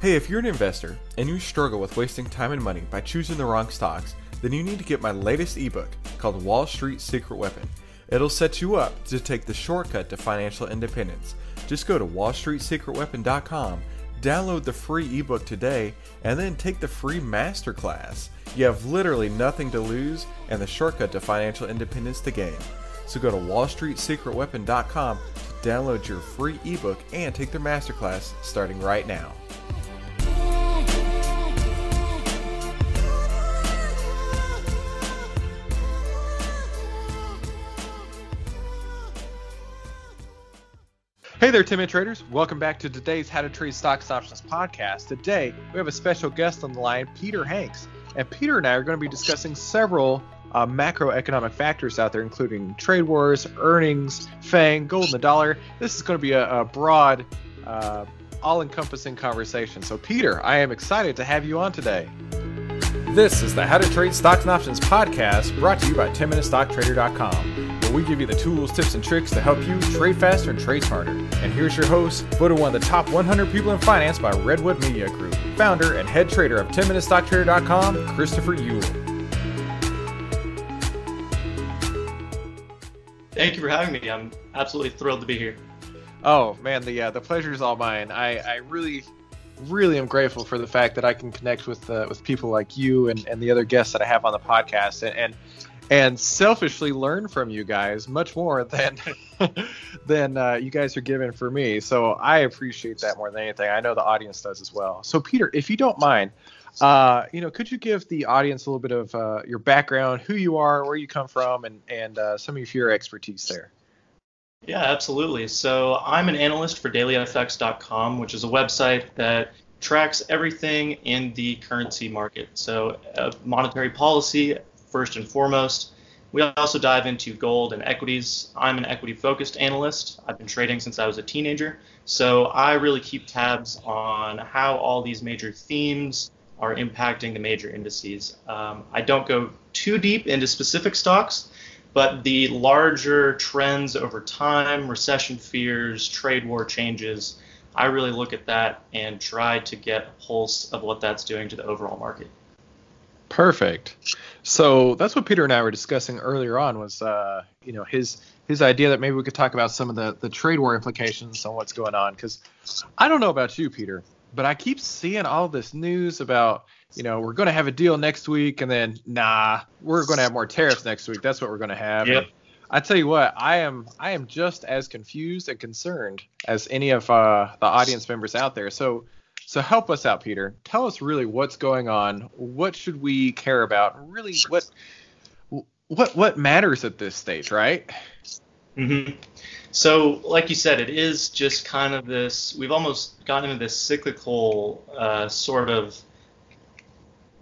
Hey, if you're an investor and you struggle with wasting time and money by choosing the wrong stocks, then you need to get my latest ebook called Wall Street Secret Weapon. It'll set you up to take the shortcut to financial independence. Just go to wallstreetsecretweapon.com, download the free ebook today, and then take the free masterclass. You have literally nothing to lose and the shortcut to financial independence to gain. So go to wallstreetsecretweapon.com to download your free ebook and take the masterclass starting right now. Hey there, Timid Traders. Welcome back to today's How to Trade Stocks and Options podcast. Today, we have a special guest on the line, Peter Hanks. And Peter and I are going to be discussing several uh, macroeconomic factors out there, including trade wars, earnings, FANG, gold, and the dollar. This is going to be a, a broad, uh, all encompassing conversation. So, Peter, I am excited to have you on today. This is the How to Trade Stocks and Options podcast brought to you by 10MinuteStockTrader.com where we give you the tools, tips, and tricks to help you trade faster and trade smarter. And here's your host, voted one of the top 100 people in finance by Redwood Media Group, founder and head trader of 10MinuteStockTrader.com, Christopher Uhl. Thank you for having me. I'm absolutely thrilled to be here. Oh man, the uh, the pleasure is all mine. I, I really really am grateful for the fact that I can connect with uh, with people like you and, and the other guests that I have on the podcast. And, and and selfishly learn from you guys much more than than uh, you guys are giving for me. So I appreciate that more than anything. I know the audience does as well. So Peter, if you don't mind, uh, you know, could you give the audience a little bit of uh, your background, who you are, where you come from, and and uh, some of your expertise there? Yeah, absolutely. So I'm an analyst for DailyFX.com, which is a website that tracks everything in the currency market. So uh, monetary policy, first and foremost. We also dive into gold and equities. I'm an equity focused analyst. I've been trading since I was a teenager. So I really keep tabs on how all these major themes are impacting the major indices. Um, I don't go too deep into specific stocks, but the larger trends over time, recession fears, trade war changes, I really look at that and try to get a pulse of what that's doing to the overall market. Perfect. So that's what Peter and I were discussing earlier on was uh, you know his his idea that maybe we could talk about some of the the trade war implications on what's going on because I don't know about you, Peter, but I keep seeing all this news about you know we're going to have a deal next week and then nah we're going to have more tariffs next week. That's what we're going to have. Yep. I tell you what, I am I am just as confused and concerned as any of uh, the audience members out there. So so help us out, Peter. Tell us really what's going on. What should we care about? Really, what what what matters at this stage, right? Mm-hmm. So, like you said, it is just kind of this. We've almost gotten into this cyclical uh, sort of.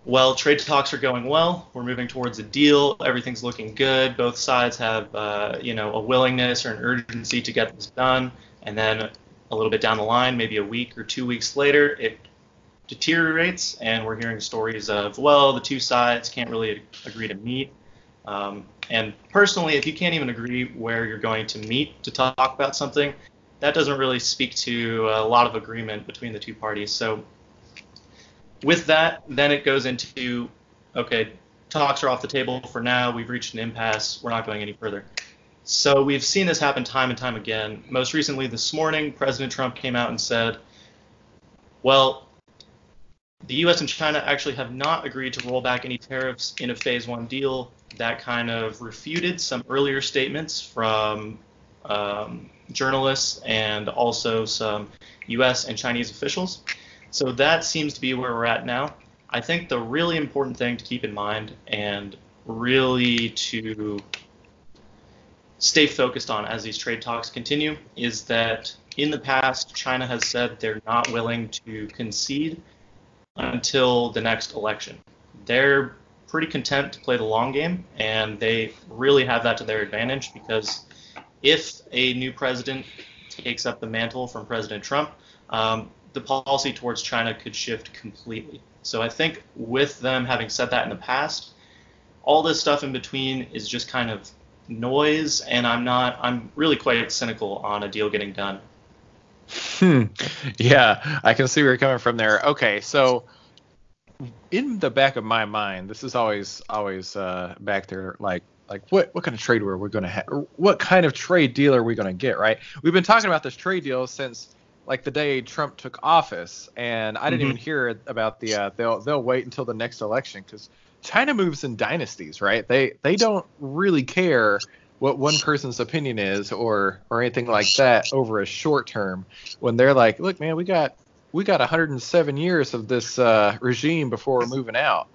Well, trade talks are going well. We're moving towards a deal. Everything's looking good. Both sides have, uh, you know, a willingness or an urgency to get this done. And then a little bit down the line, maybe a week or two weeks later, it deteriorates, and we're hearing stories of, well, the two sides can't really agree to meet. Um, and personally, if you can't even agree where you're going to meet to talk about something, that doesn't really speak to a lot of agreement between the two parties. So, with that, then it goes into okay, talks are off the table for now. We've reached an impasse. We're not going any further. So we've seen this happen time and time again. Most recently, this morning, President Trump came out and said, well, the US and China actually have not agreed to roll back any tariffs in a phase one deal. That kind of refuted some earlier statements from um, journalists and also some US and Chinese officials. So that seems to be where we're at now. I think the really important thing to keep in mind and really to stay focused on as these trade talks continue is that in the past, China has said they're not willing to concede until the next election. they're pretty content to play the long game, and they really have that to their advantage because if a new president takes up the mantle from President Trump, um, the policy towards China could shift completely. So I think with them having said that in the past, all this stuff in between is just kind of noise, and I'm not. I'm really quite cynical on a deal getting done. Hmm. Yeah, I can see where you're coming from there. Okay, so in the back of my mind, this is always always uh, back there, like like what what kind of trade we're going to have, what kind of trade deal are we going to get, right? We've been talking about this trade deal since like the day Trump took office, and I didn't mm-hmm. even hear about the uh, they'll they'll wait until the next election because China moves in dynasties, right? They they don't really care what one person's opinion is or or anything like that over a short term when they're like, look, man, we got we got 107 years of this uh, regime before we're moving out.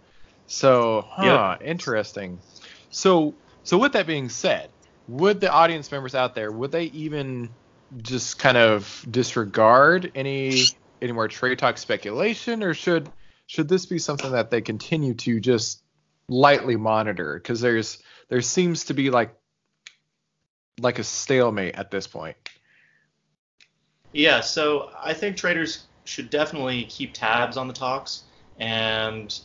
So, huh, yep. interesting. So, so with that being said, would the audience members out there would they even just kind of disregard any any more trade talk speculation, or should should this be something that they continue to just lightly monitor? Because there's there seems to be like like a stalemate at this point. Yeah, so I think traders should definitely keep tabs on the talks and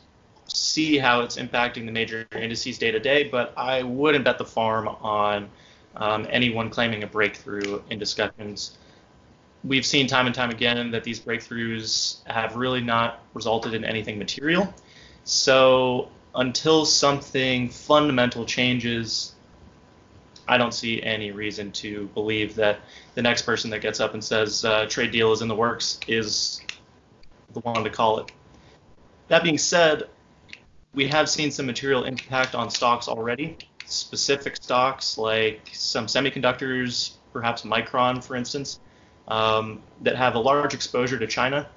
see how it's impacting the major indices day to day, but I wouldn't bet the farm on um, anyone claiming a breakthrough in discussions. We've seen time and time again that these breakthroughs have really not resulted in anything material. So until something fundamental changes, I don't see any reason to believe that the next person that gets up and says uh, trade deal is in the works is the one to call it. That being said, we have seen some material impact on stocks already. Specific stocks like some semiconductors, perhaps Micron, for instance, um, that have a large exposure to China.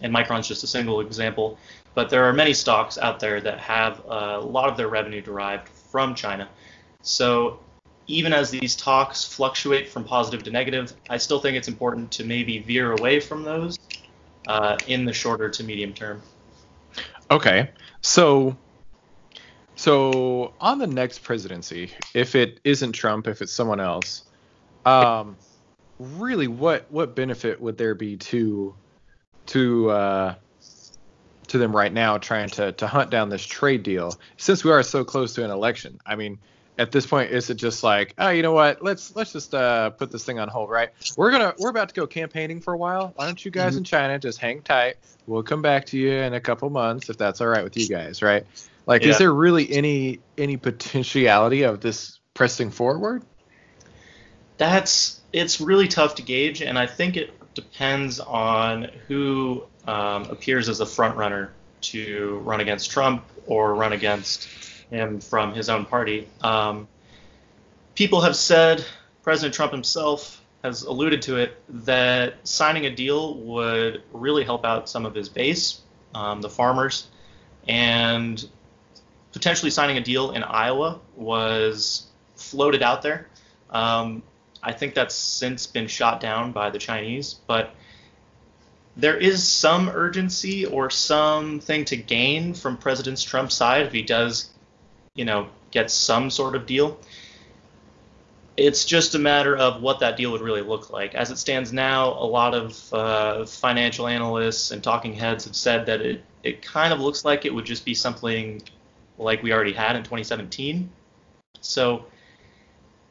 And Micron's just a single example. But there are many stocks out there that have a lot of their revenue derived from China. So even as these talks fluctuate from positive to negative, I still think it's important to maybe veer away from those uh, in the shorter to medium term. Okay, so so on the next presidency, if it isn't Trump, if it's someone else, um, really, what what benefit would there be to to uh, to them right now trying to to hunt down this trade deal since we are so close to an election? I mean, at this point is it just like oh you know what let's let's just uh, put this thing on hold right we're gonna we're about to go campaigning for a while why don't you guys mm-hmm. in china just hang tight we'll come back to you in a couple months if that's all right with you guys right like yeah. is there really any any potentiality of this pressing forward that's it's really tough to gauge and i think it depends on who um, appears as a front runner to run against trump or run against him from his own party. Um, people have said, President Trump himself has alluded to it, that signing a deal would really help out some of his base, um, the farmers, and potentially signing a deal in Iowa was floated out there. Um, I think that's since been shot down by the Chinese, but there is some urgency or something to gain from President Trump's side if he does you know, get some sort of deal. It's just a matter of what that deal would really look like. As it stands now, a lot of uh, financial analysts and talking heads have said that it, it kind of looks like it would just be something like we already had in 2017. So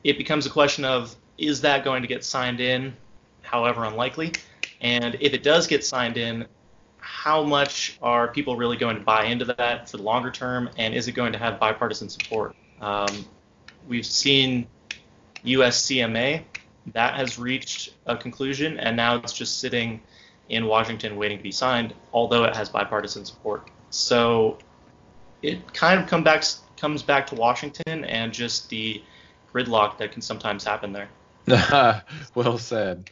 it becomes a question of is that going to get signed in, however unlikely? And if it does get signed in, how much are people really going to buy into that for the longer term, and is it going to have bipartisan support? Um, we've seen USCMA that has reached a conclusion, and now it's just sitting in Washington waiting to be signed, although it has bipartisan support. So it kind of come back comes back to Washington and just the gridlock that can sometimes happen there. well said.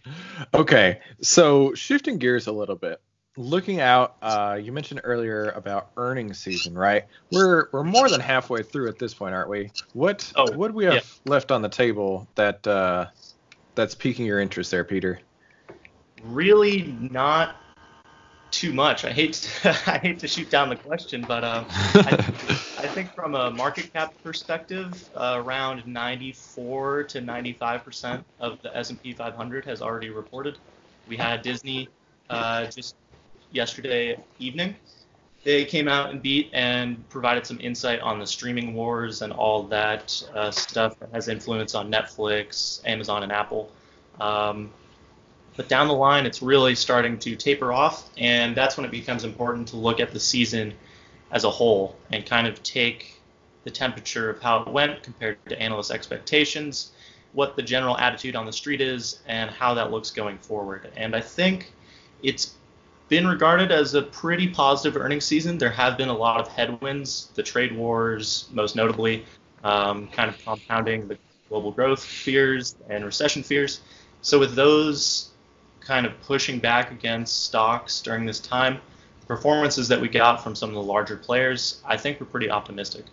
Okay, so shifting gears a little bit looking out, uh, you mentioned earlier about earnings season, right? We're we're more than halfway through at this point, aren't we? What oh, what do we have yeah. left on the table that uh, that's piquing your interest there, Peter? Really, not too much. I hate to, I hate to shoot down the question, but I, I, think from a market cap perspective, uh, around 94 to 95 percent of the S&P 500 has already reported. We had Disney uh, just yesterday evening. They came out and beat and provided some insight on the streaming wars and all that uh, stuff that has influence on Netflix, Amazon, and Apple. Um, but down the line, it's really starting to taper off, and that's when it becomes important to look at the season as a whole and kind of take the temperature of how it went compared to analyst expectations, what the general attitude on the street is, and how that looks going forward. And I think it's been regarded as a pretty positive earnings season. There have been a lot of headwinds, the trade wars, most notably, um, kind of compounding the global growth fears and recession fears. So with those kind of pushing back against stocks during this time, performances that we got from some of the larger players, I think we're pretty optimistic.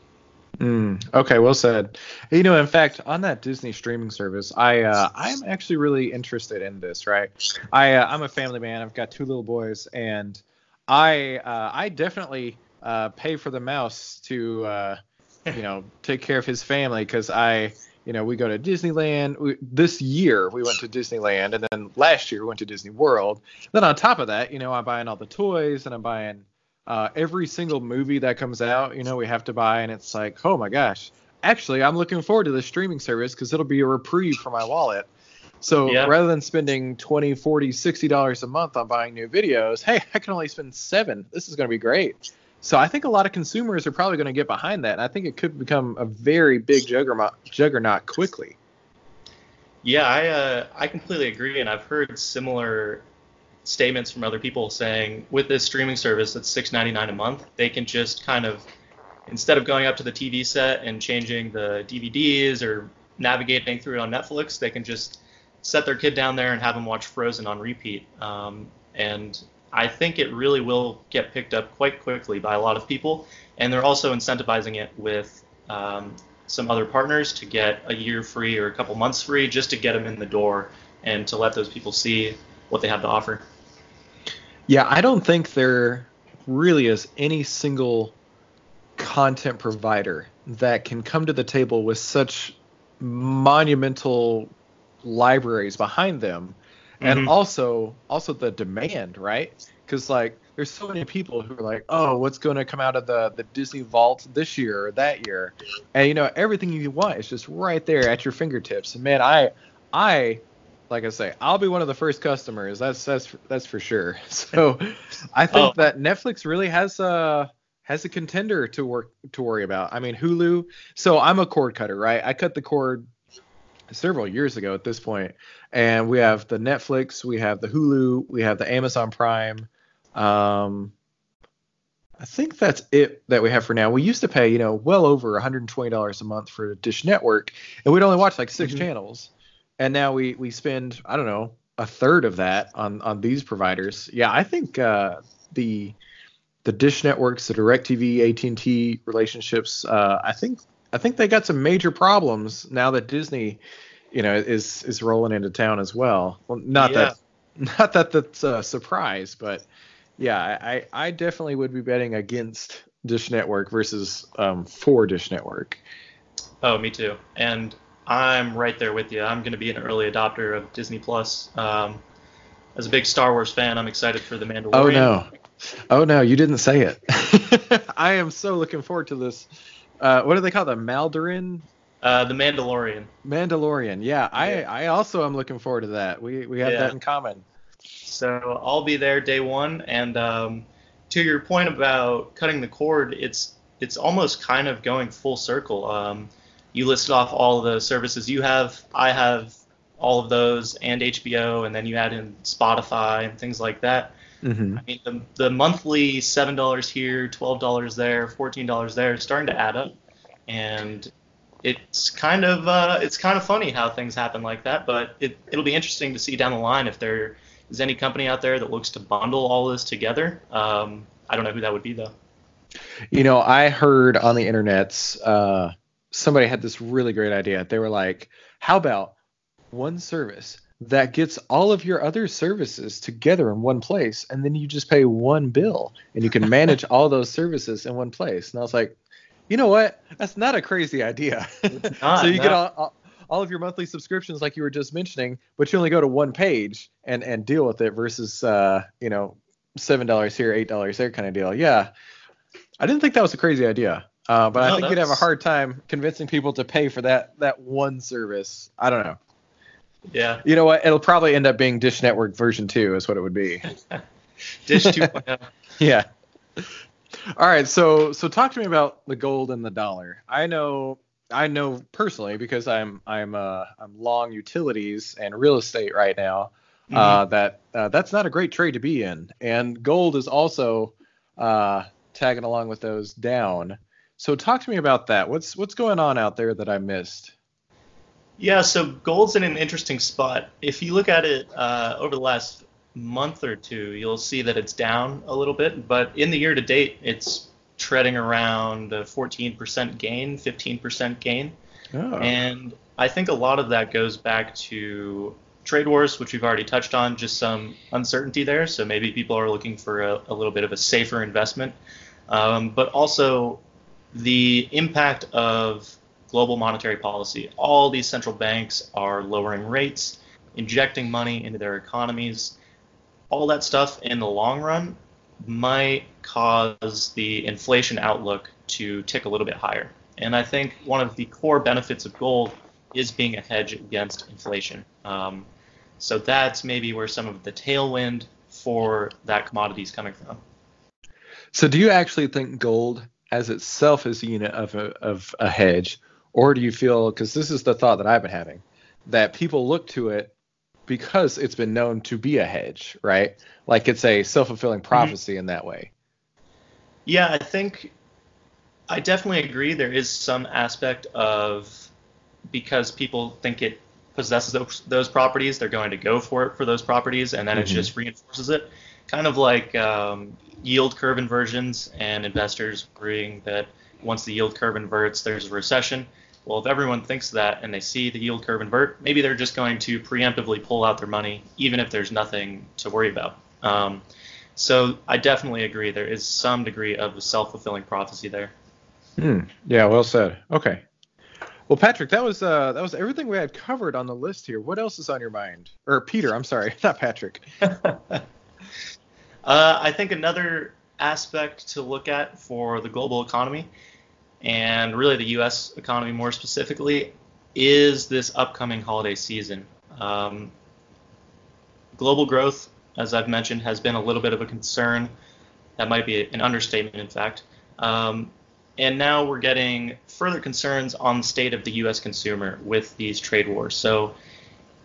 Mm, okay, well said. You know, in fact, on that Disney streaming service, I uh, I'm actually really interested in this. Right, I uh, I'm a family man. I've got two little boys, and I uh, I definitely uh, pay for the mouse to uh, you know take care of his family because I you know, we go to Disneyland. We, this year we went to Disneyland, and then last year we went to Disney World. Then on top of that, you know, I'm buying all the toys and I'm buying uh, every single movie that comes out. You know, we have to buy, and it's like, oh my gosh. Actually, I'm looking forward to the streaming service because it'll be a reprieve for my wallet. So yeah. rather than spending 20, 40, 60 dollars a month on buying new videos, hey, I can only spend seven. This is going to be great. So I think a lot of consumers are probably going to get behind that, and I think it could become a very big juggernaut, juggernaut quickly. Yeah, I uh, I completely agree, and I've heard similar statements from other people saying with this streaming service that's $6.99 a month, they can just kind of instead of going up to the TV set and changing the DVDs or navigating through it on Netflix, they can just set their kid down there and have them watch Frozen on repeat. Um, and I think it really will get picked up quite quickly by a lot of people, and they're also incentivizing it with um, some other partners to get a year free or a couple months free just to get them in the door and to let those people see what they have to offer. Yeah, I don't think there really is any single content provider that can come to the table with such monumental libraries behind them and mm-hmm. also also the demand, right? Because like there's so many people who are like, oh, what's going to come out of the the Disney Vault this year or that year, and you know everything you want is just right there at your fingertips. And man, I I like I say, I'll be one of the first customers. That's that's that's for sure. So I think oh. that Netflix really has a has a contender to work to worry about. I mean Hulu. So I'm a cord cutter, right? I cut the cord several years ago at this point. And we have the Netflix, we have the Hulu, we have the Amazon Prime. Um, I think that's it that we have for now. We used to pay, you know, well over $120 a month for Dish Network, and we'd only watch like 6 mm-hmm. channels. And now we we spend, I don't know, a third of that on on these providers. Yeah, I think uh, the the Dish networks, the DirecTV, AT&T relationships, uh, I think I think they got some major problems now that Disney, you know, is is rolling into town as well. Well, not yeah. that not that that's a surprise, but yeah, I I definitely would be betting against Dish Network versus um, for Dish Network. Oh, me too. And I'm right there with you. I'm going to be an early adopter of Disney Plus. Um, as a big Star Wars fan, I'm excited for the Mandalorian. Oh no, oh no, you didn't say it. I am so looking forward to this uh, what do they call them? Maldarin? Uh, the Mandalorian. Mandalorian. Yeah, I I also am looking forward to that. We we have yeah. that in common. So I'll be there day one, and um, to your point about cutting the cord, it's it's almost kind of going full circle. Um, you listed off all of the services you have. I have all of those and HBO, and then you add in Spotify and things like that. Mm-hmm. I mean, the, the monthly seven dollars here, twelve dollars there, fourteen dollars there, is starting to add up, and it's kind of uh, it's kind of funny how things happen like that. But it it'll be interesting to see down the line if there is any company out there that looks to bundle all this together. Um, I don't know who that would be though. You know, I heard on the internet uh, somebody had this really great idea. They were like, "How about one service that gets all of your other services together in one place, and then you just pay one bill, and you can manage all those services in one place. And I was like, you know what? That's not a crazy idea. Not, so you no. get all, all, all of your monthly subscriptions, like you were just mentioning, but you only go to one page and and deal with it versus uh, you know seven dollars here, eight dollars there kind of deal. Yeah, I didn't think that was a crazy idea. Uh, but I No, think you'd have a hard time convincing people to pay for that that one service. I don't know. Yeah. You know what? It'll probably end up being Dish Network version two, is what it would be. Dish oh. 2.0. yeah. All right. So so talk to me about the gold and the dollar. I know I know personally because I'm I'm uh I'm long utilities and real estate right now. Uh, that uh, that's not a great trade to be in, and gold is also uh, tagging along with those down. So talk to me about that. What's what's going on out there that I missed? Yeah, so gold's in an interesting spot. If you look at it uh, over the last month or two, you'll see that it's down a little bit, but in the year to date, it's treading around a 14% gain, 15% gain. Oh. And I think a lot of that goes back to trade wars, which we've already touched on, just some uncertainty there. So maybe people are looking for a, a little bit of a safer investment. Um, but also the impact of global monetary policy. All these central banks are lowering rates, injecting money into their economies. All that stuff in the long run might cause the inflation outlook to tick a little bit higher. And I think one of the core benefits of gold is being a hedge against inflation. Um, so that's maybe where some of the tailwind for that commodity is coming from. So do you actually think gold as itself is a unit of a, of a hedge, or do you feel because this is the thought that I've been having that people look to it because it's been known to be a hedge, right? Like it's a self-fulfilling prophecy in that way. Yeah, I think I definitely agree. There is some aspect of because people think it possesses those, those properties, they're going to go for it for those properties, and then it Mhm. just reinforces it. Kind of like um, yield curve inversions and investors worrying that once the yield curve inverts, there's a recession. Well, if everyone thinks that and they see the yield curve invert, maybe they're just going to preemptively pull out their money, even if there's nothing to worry about. Um, so I definitely agree. There is some degree of a self-fulfilling prophecy there. Hmm. Yeah, well said. Okay. Well, Patrick, that was uh, that was everything we had covered on the list here. What else is on your mind? Or Peter, I'm sorry, not Patrick. uh, I think another aspect to look at for the global economy, and really the U.S. economy more specifically, is this upcoming holiday season. Um, global growth, as I've mentioned, has been a little bit of a concern. That might be an understatement, in fact. Um, and now we're getting further concerns on the state of the U.S. consumer with these trade wars. So,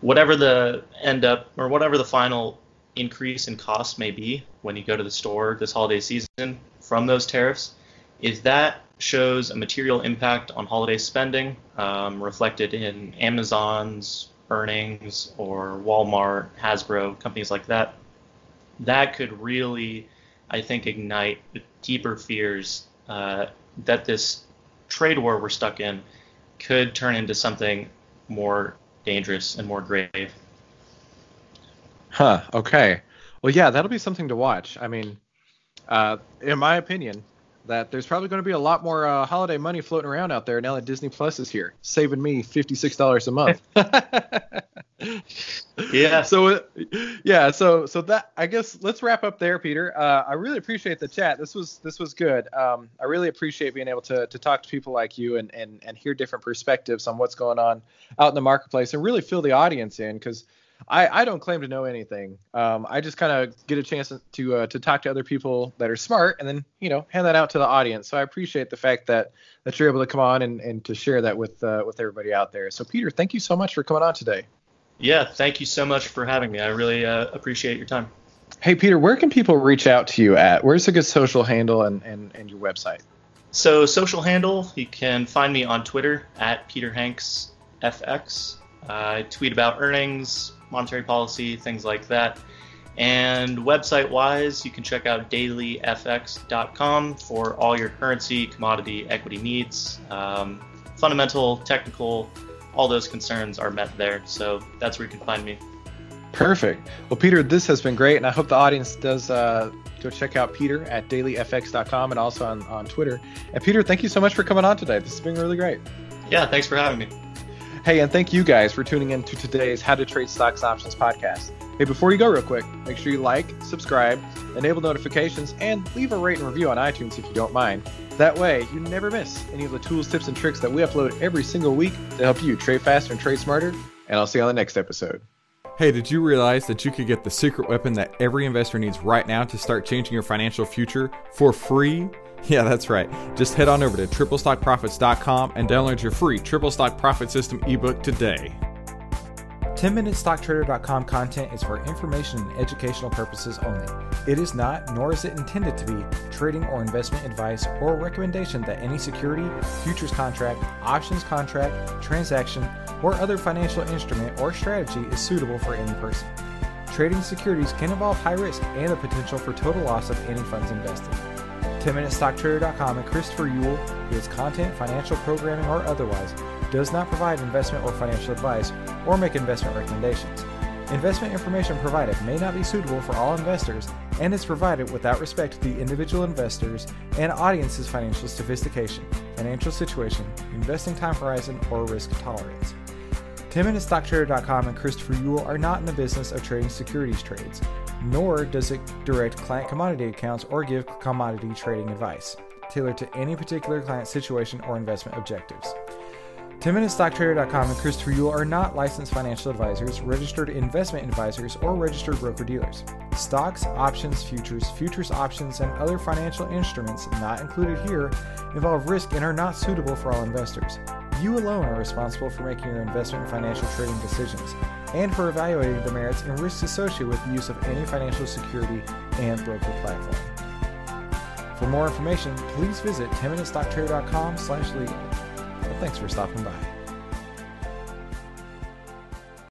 whatever the end up or whatever the final increase in cost may be when you go to the store this holiday season from those tariffs, if that shows a material impact on holiday spending, um, reflected in Amazon's earnings or Walmart, Hasbro, companies like that, that could really, I think, ignite deeper fears uh, that this trade war we're stuck in could turn into something more dangerous and more grave. Huh. Okay. Well, yeah, that'll be something to watch. I mean, uh, in my opinion, that there's probably going to be a lot more uh, holiday money floating around out there now that Disney Plus is here, saving me fifty-six dollars a month. Yeah. So, uh, yeah. So, so that I guess let's wrap up there, Peter. Uh, I really appreciate the chat. This was this was good. Um, I really appreciate being able to to talk to people like you and and and hear different perspectives on what's going on out in the marketplace and really fill the audience in because I, I don't claim to know anything. Um, I just kind of get a chance to uh, to talk to other people that are smart and then you know hand that out to the audience. So I appreciate the fact that that you're able to come on and, and to share that with uh, with everybody out there. So Peter, thank you so much for coming on today. Yeah, thank you so much for having me. I really uh, appreciate your time. Hey Peter, where can people reach out to you at? Where's a good social handle and, and, and your website? So, social handle, you can find me on Twitter at PeterHanksFX. Uh, I tweet about earnings, monetary policy, things like that. And website wise, you can check out dailyfx.com for all your currency, commodity, equity needs. Um, fundamental, technical, all those concerns are met there. So that's where you can find me. Perfect. Well, Peter, this has been great, and I hope the audience does uh, go check out Peter at dailyfx.com and also on, on Twitter. And Peter, thank you so much for coming on today. This has been really great. Yeah, thanks for having me. Hey, and thank you guys for tuning in to today's How to Trade Stocks Options podcast. Hey, before you go, real quick, make sure you like, subscribe, enable notifications, and leave a rate and review on iTunes if you don't mind. That way, you never miss any of the tools, tips, and tricks that we upload every single week to help you trade faster and trade smarter. And I'll see you on the next episode. Hey, did you realize that you could get the secret weapon that every investor needs right now to start changing your financial future for free? Yeah, that's right. Just head on over to triplestockprofits.com and download your free Triple Stock Profit System ebook today. 10MinuteStockTrader.com content is for information and educational purposes only. It is not, nor is it intended to be, trading or investment advice or recommendation that any security, futures contract, options contract, transaction, or other financial instrument or strategy is suitable for any person. Trading securities can involve high risk and the potential for total loss of any funds invested. 10MinuteStockTrader.com and Christopher Uhl, with its content, financial programming, or otherwise, does not provide investment or financial advice or make investment recommendations. Investment information provided may not be suitable for all investors and is provided without respect to the individual investors and audience's financial sophistication, financial situation, investing time horizon, or risk tolerance. 10MinuteStockTrader.com and Christopher Uhl are not in the business of trading securities trades, nor does it direct client commodity accounts or give commodity trading advice, tailored to any particular client situation or investment objectives. 10MinuteStockTrader.com and Christopher Uhl are not licensed financial advisors, registered investment advisors, or registered broker dealers. Stocks, options, futures, futures options, and other financial instruments not included here involve risk and are not suitable for all investors. You alone are responsible for making your investment and financial trading decisions and for evaluating the merits and risks associated with the use of any financial security and broker platform. For more information, please visit 10minutestocktrader.com slash legal. Thanks for stopping by.